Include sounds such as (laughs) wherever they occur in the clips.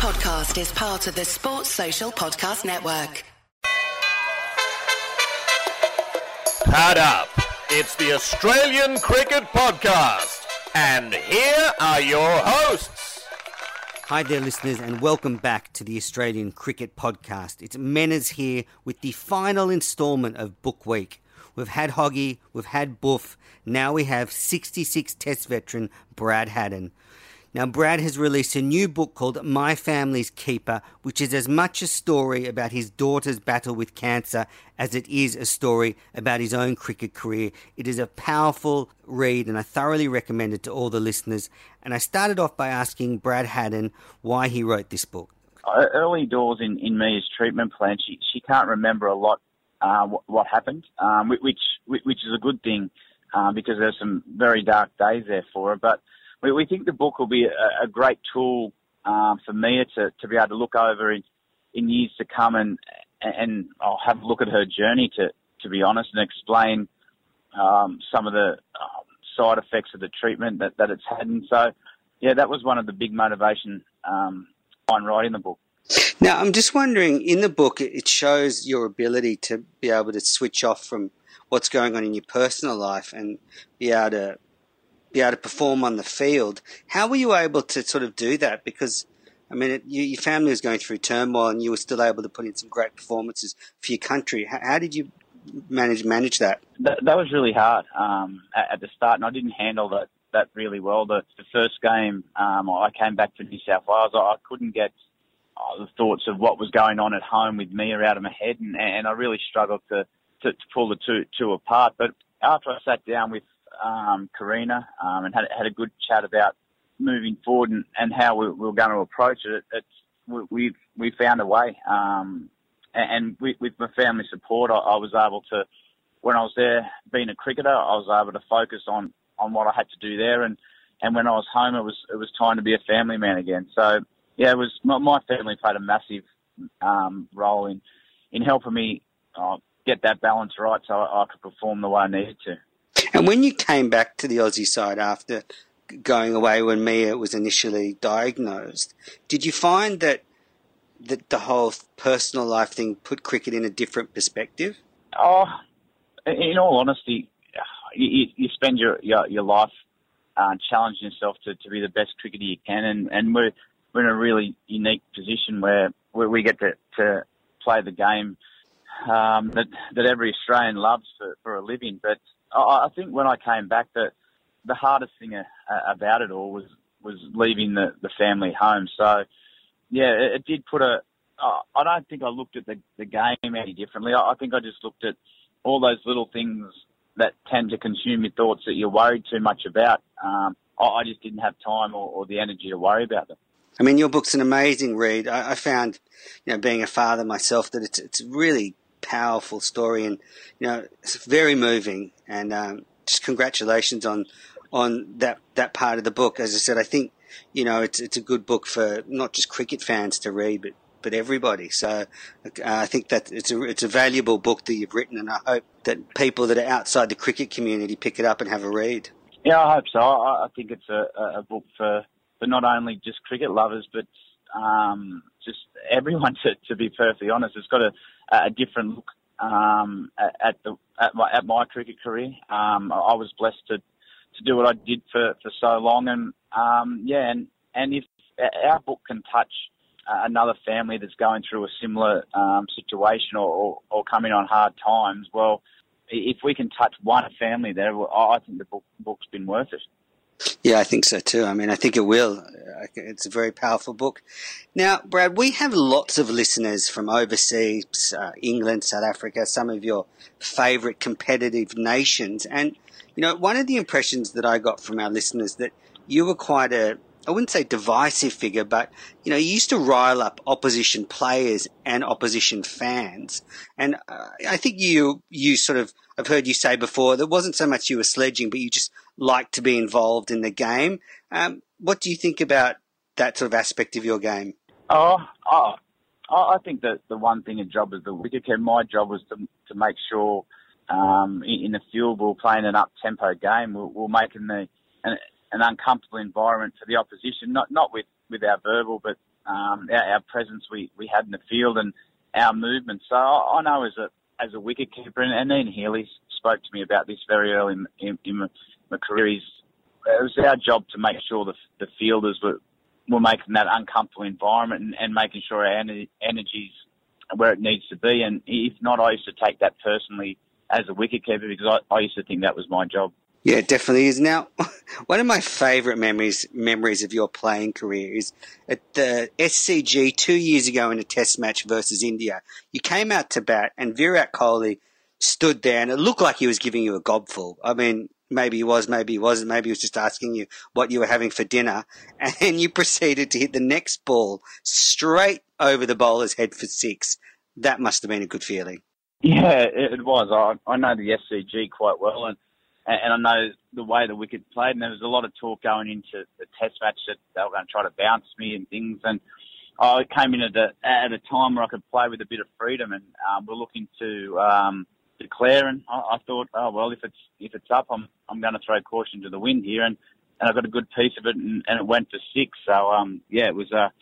podcast is part of the Sports Social Podcast Network. Pad up. It's the Australian Cricket Podcast. And here are your hosts. Hi there, listeners, and welcome back to the Australian Cricket Podcast. It's Menners here with the final instalment of Book Week. We've had Hoggy, we've had Boof, now we have 66 Test veteran Brad Haddin. Now, Brad has released a new book called My Family's Keeper, which is as much a story about his daughter's battle with cancer as it is a story about his own cricket career. It is a powerful read, and I thoroughly recommend it to all the listeners. And I started off by asking Brad Haddin why he wrote this book. Uh, early doors in, in Mia's treatment plan, she, she can't remember a lot uh, what, what, happened, um, which, which is a good thing uh, because there's some very dark days there for her. But we, we think the book will be a, a great tool um, for Mia to, to be able to look over in, in years to come and and I'll have a look at her journey to to be honest and explain um, some of the um, side effects of the treatment that, that it's had. And so, yeah, that was one of the big motivation um, writing the book. Now, I'm just wondering, in the book, it shows your ability to be able to switch off from what's going on in your personal life and be able to be able to perform on the field. How were you able to sort of do that? Because I mean, it, you, your family was going through turmoil, and you were still able to put in some great performances for your country. How, how did you manage manage that? That, that was really hard um, at, at, the start, and I didn't handle that that really well. The, the first game, um, I came back to New South Wales. I, I couldn't get uh, the thoughts of what was going on at home with me out of my head, and, and I really struggled to, to, to pull the two two apart. But after I sat down with um, Karina um, and had, had a good chat about moving forward and, and how we, we were going to approach it. It's we, we found a way, um, and with, with my family support, I, I was able to. When I was there, being a cricketer, I was able to focus on on what I had to do there, and and when I was home, it was it was time to be a family man again. So yeah, it was my, my family played a massive um, role in in helping me uh, get that balance right, so I, I could perform the way I needed to. And when you came back to the Aussie side after going away when Mia was initially diagnosed, did you find that that the whole personal life thing put cricket in a different perspective? Oh, in all honesty, you, you spend your your, your life uh, challenging yourself to, to be the best cricketer you can, and, and we're we're in a really unique position where, where we get to, to play the game um, that that every Australian loves for, for a living. But I, think when I came back, that the hardest thing uh, about it all was was leaving the, the family home. So yeah, it, it did put a. Uh, I don't think I looked at the, the game any differently. I, I think I just looked at all those little things that tend to consume your thoughts that you're worried too much about. Um, I, I just didn't have time or, or the energy to worry about them. I mean, your book's an amazing read. I, I found, you know, being a father myself, that it's it's really powerful story, and you know, it's very moving. And um, just congratulations on on that that part of the book. As I said, I think you know it's it's a good book for not just cricket fans to read, but but everybody. So uh, I think that it's a it's a valuable book that you've written, and I hope that people that are outside the cricket community pick it up and have a read. Yeah, I hope so. I, I think it's a, a book for for not only just cricket lovers, but um, just (laughs) everyone. To, to be perfectly honest, it's got a, a different look um, at, the at my, at my cricket career. Um, I was blessed to to do what I did for, for so long, and um, yeah, and and if our book can touch another family that's going through a similar um, situation or, or, or coming on hard times, well, if we can touch one family there, I think the book, book's been worth it. Yeah, I think so too. I mean, I think it will. It's a very powerful book. Now, Brad, we have lots of listeners from overseas, uh, England, South Africa, some of your favourite competitive nations. And, you know, one of the impressions that I got from our listeners that you were quite a, I wouldn't say divisive figure, but, you know, you used to rile up opposition players and opposition fans. And uh, I think you, you sort of, I've heard you say before, that wasn't so much you were sledging, but you just like to be involved in the game. Um, what do you think about that sort of aspect of your game? Oh, oh I think that the one thing a job as the wicket wicketkeeper, my job was to to make sure um, in, the field we are playing an up tempo game. We're, we're making the an, an, uncomfortable environment for the opposition, not not with, with our verbal, but um, our, our presence we, we had in the field and our movement. So I, I know as a as a wicket keeper, and, and Ian Healy spoke to me about this very early in, in, in my, career. Is it was our job to make sure the, the fielders were were making that uncomfortable environment and, and making sure our energies where it needs to be. And if not, I used to take that personally as a wicketkeeper because I, I used to think that was my job. Yeah, it definitely is. Now, (laughs) one of my favourite memories memories of your playing career is at the SCG two years ago in a Test match versus India. You came out to bat, and Virat Kohli stood there, and it looked like he was giving you a gobful. I mean, maybe he was, maybe he wasn't, maybe he was just asking you what you were having for dinner, (laughs) and you proceeded to hit the next ball straight over the bowler's head for six. That must have been a good feeling. Yeah, it was. I, I know the SCG quite well, and and I know the way the wicket played, and there was a lot of talk going into the Test match that they were going to try to bounce me and things, and I came in at a, at a time where I could play with a bit of freedom, and um, we're looking to um, declare, and I, I thought, oh well, if it's if it's up, I'm I'm going to throw caution to the wind here, and and I got a good piece of it, and, and it went for six. So um, yeah, it was a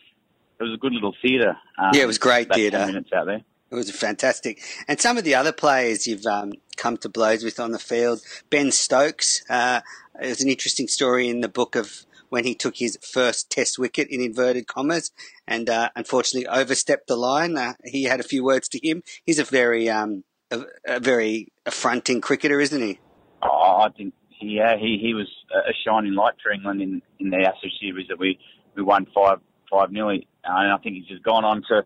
it was a good little theatre. Um, yeah, it was great theatre. Minutes out there. It was fantastic. And some of the other players you've um, come to blows with on the field, Ben Stokes. Uh, there's an interesting story in the book of when he took his first test wicket in inverted commas and uh, unfortunately overstepped the line. Uh, he had a few words to him. He's a very, um, a, a, very affronting cricketer, isn't he? Oh, I think yeah, he, he was a shining light for England in, in the Ashes series that we, we won five five nearly, and I think he's just gone on to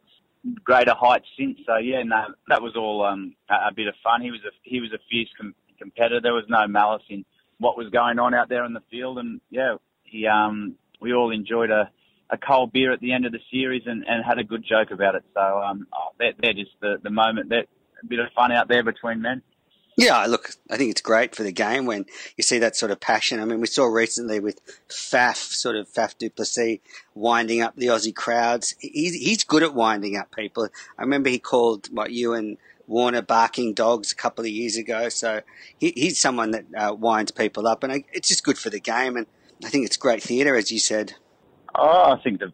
greater heights since. So yeah, no, that was all um, a, a bit of fun. He was a he was a fierce com- competitor. There was no malice in what was going on out there in the field, and yeah, he um, we all enjoyed a, a cold beer at the end of the series and, and had a good joke about it. So um, oh, they're, they're just the the moment that a bit of fun out there between men. Yeah, look, I think it's great for the game when you see that sort of passion. I mean, we saw recently with Faf, sort of Faf du Plessis, winding up the Aussie crowds. He's, he's good at winding up people. I remember he called what you and Warner barking dogs a couple of years ago. So he, he's someone that uh, winds people up, and it's just good for the game. And I think it's great theatre, as you said. Oh, I think that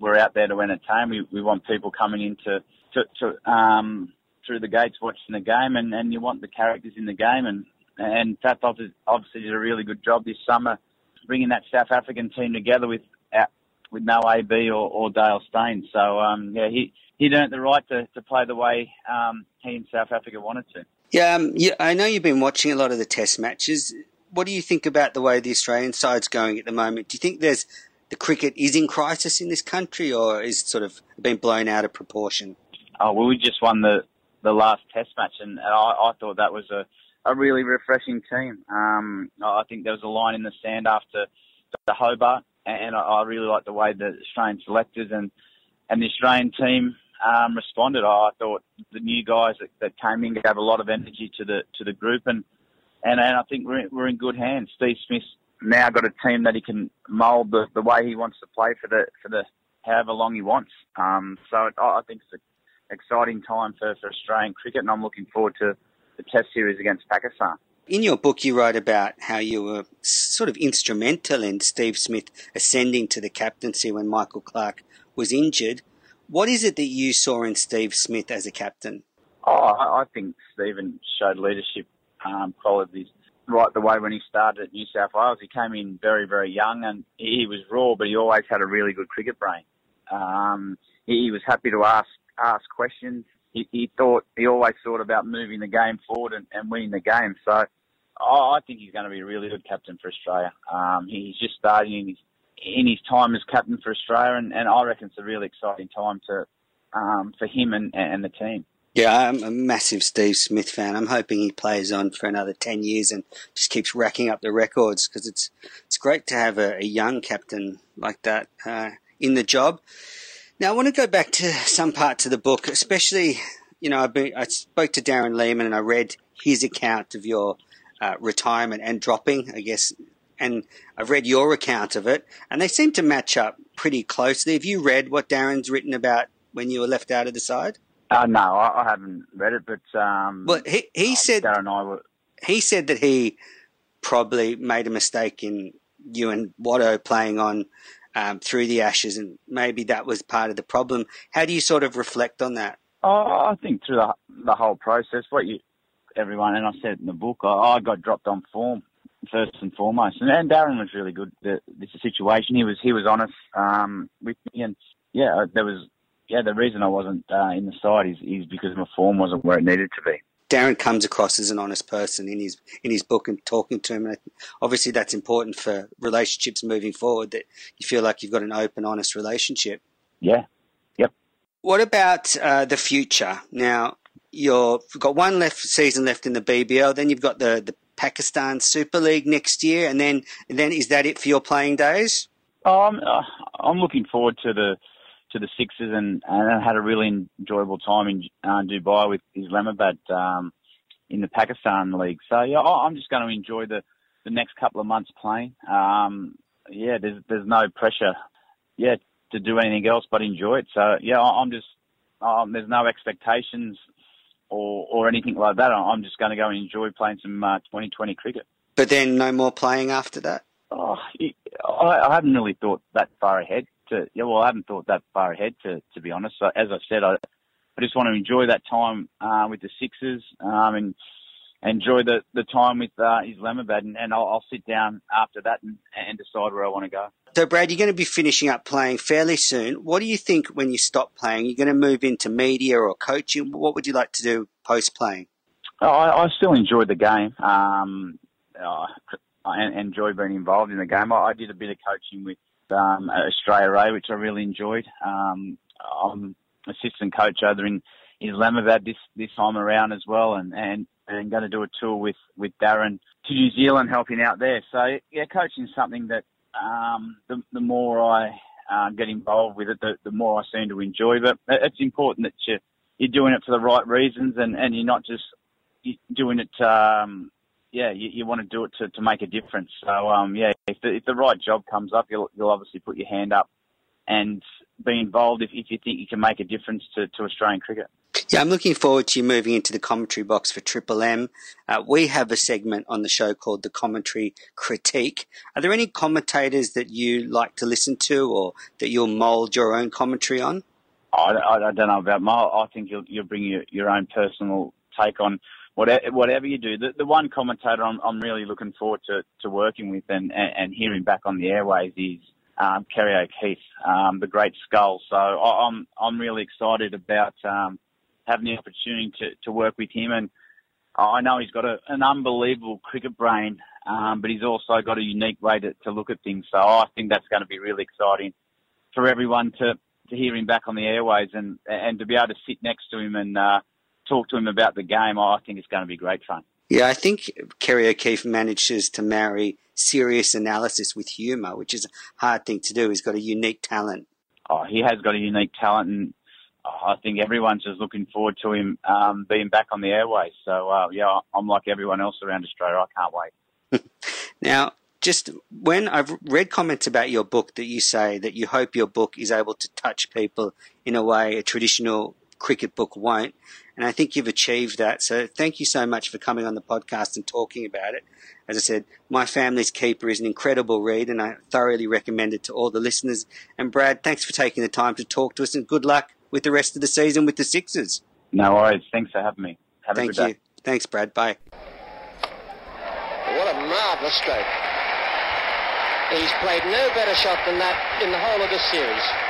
we're out there to entertain. We we want people coming in to to, to um, through the gates watching the game, and, and you want the characters in the game. And and Faf obviously did a really good job this summer bringing that South African team together with uh, with no AB or, or Dale Steyn. So um, yeah, he he'd earned the right to, to play the way um, he and South Africa wanted to. Yeah, um, yeah, I know you've been watching a lot of the Test matches. What do you think about the way the Australian side's going at the moment? Do you think there's the cricket is in crisis in this country, or is it sort of been blown out of proportion? Oh well, we just won the the last Test match, and, and I, I thought that was a, a really refreshing team. Um, I think there was a line in the sand after the Hobart, and I, I really liked the way the Australian selectors and and the Australian team um, responded. I thought the new guys that, that came in gave a lot of energy to the to the group, and and, and I think we're we're in good hands. Steve Smith now got a team that he can mould the, the way he wants to play for the for the however long he wants. Um, so I think it's a exciting time for, for Australian cricket, and I'm looking forward to the Test series against Pakistan. In your book, you write about how you were sort of instrumental in Steve Smith ascending to the captaincy when Michael Clarke was injured. What is it that you saw in Steve Smith as a captain? Oh, I think Stephen showed leadership um, qualities right the way when he started at New South Wales. He came in very, very young and he was raw, but he always had a really good cricket brain. Um, he was happy to ask ask questions. He, he thought he always thought about moving the game forward and, and winning the game. So oh, I think he's going to be a really good captain for Australia. Um, he's just starting in his, in his time as captain for Australia, and, and I reckon it's a really exciting time to um, for him and, and the team. Yeah, I'm a massive Steve Smith fan. I'm hoping he plays on for another ten years and just keeps racking up the records because it's it's great to have a, a young captain like that uh, in the job. Now, I want to go back to some parts of the book, especially, you know, been, i spoke to Darren Lehmann and I read his account of your uh, retirement and dropping, I guess, and I've read your account of it, and they seem to match up pretty closely. Have you read what Darren's written about when you were left out of the side? Uh, no, I, I haven't read it, but um, well, he he said Darren and I were. He said that he probably made a mistake in you and Watto playing on um, through the Ashes, and maybe that was part of the problem. How do you sort of reflect on that? Oh, I think through the the whole process, what you everyone and I said in the book, I, I got dropped on form first and foremost, and, and Darren was really good. The, this situation, he was he was honest um, with me, and yeah, there was yeah the reason I wasn't uh, in the side is is because my form wasn't where it needed to be. Darren comes across as an honest person in his in his book and talking to him. And obviously, that's important for relationships moving forward. That you feel like you've got an open, honest relationship. Yeah. Yep. What about uh, the future? Now you've got one left season left in the BBL. Then you've got the the Pakistan Super League next year, and then and then is that it for your playing days? I'm uh, I'm looking forward to the to the Sixers and, and had a really enjoyable time in uh, Dubai with Islamabad um, in the Pakistan League. So yeah, I'm just going to enjoy the, the next couple of months playing. Um, yeah, there's there's no pressure, yeah, to do anything else but enjoy it. So yeah, I'm just um, there's no expectations or or anything like that. I'm just going to go and enjoy playing some uh, 2020 cricket. But then no more playing after that. Oh, I, I haven't really thought that far ahead to, yeah, well, I haven't thought that far ahead to, to be honest. So, as I said, I, I just want to enjoy that time uh, with the Sixers um, and enjoy the, the time with uh, Islamabad, and, and I'll, I'll, sit down after that and, and decide where I want to go. So, Brad, you're going to be finishing up playing fairly soon. What do you think when you stop playing? You're going to move into media or coaching? What would you like to do post playing? Oh, I, I, still enjoy the game. Um, I enjoy being involved in the game. I, I did a bit of coaching with um, Australia A, which I really enjoyed. Um, I'm assistant coach over in Islamabad this this time around as well, and and and going to do a tour with with Darren to New Zealand, helping out there. So yeah, coaching is something that um, the the more I uh, get involved with it, the, the more I seem to enjoy. But it's important that you you're doing it for the right reasons, and and you're not just doing it um, yeah, you, you want to do it to, to make a difference. So, um, yeah, if the, if the right job comes up, you'll, you'll obviously put your hand up and be involved if, if you think you can make a difference to, to Australian cricket. Yeah, I'm looking forward to you moving into the commentary box for Triple M. Uh, we have a segment on the show called the Commentary Critique. Are there any commentators that you like to listen to or that you'll mould your own commentary on? I, I, I don't know about mould. I think you'll, you'll bring your, your own personal take on whatever, whatever you do, the, the one commentator I'm, I'm really looking forward to, to working with and, and, and hearing back on the airways is um, Kerry O'Keeffe, um, the great skull. So I'm I'm really excited about um, having the opportunity to, to work with him, and I know he's got a, an unbelievable cricket brain, um, but he's also got a unique way to, to look at things. So I think that's going to be really exciting for everyone to to hear him back on the airways and and to be able to sit next to him and uh, talk to him about the game, I think it's going to be great fun. Yeah, I think Kerry O'Keeffe manages to marry serious analysis with humour, which is a hard thing to do. He's got a unique talent. Oh, he has got a unique talent, and I think everyone's just looking forward to him um, being back on the airways. So, uh, yeah, I'm like everyone else around Australia. I can't wait. (laughs) now, just when I've read comments about your book that you say that you hope your book is able to touch people in a way a traditional cricket book won't. And I think you've achieved that. So thank you so much for coming on the podcast and talking about it. As I said, My Family's Keeper is an incredible read and I thoroughly recommend it to all the listeners. And Brad, thanks for taking the time to talk to us and good luck with the rest of the season with the Sixers. No worries. Thanks for having me. Have Thank you. Day. Thanks, Brad. Bye. What a marvellous stroke. He's played no better shot than that in the whole of this series.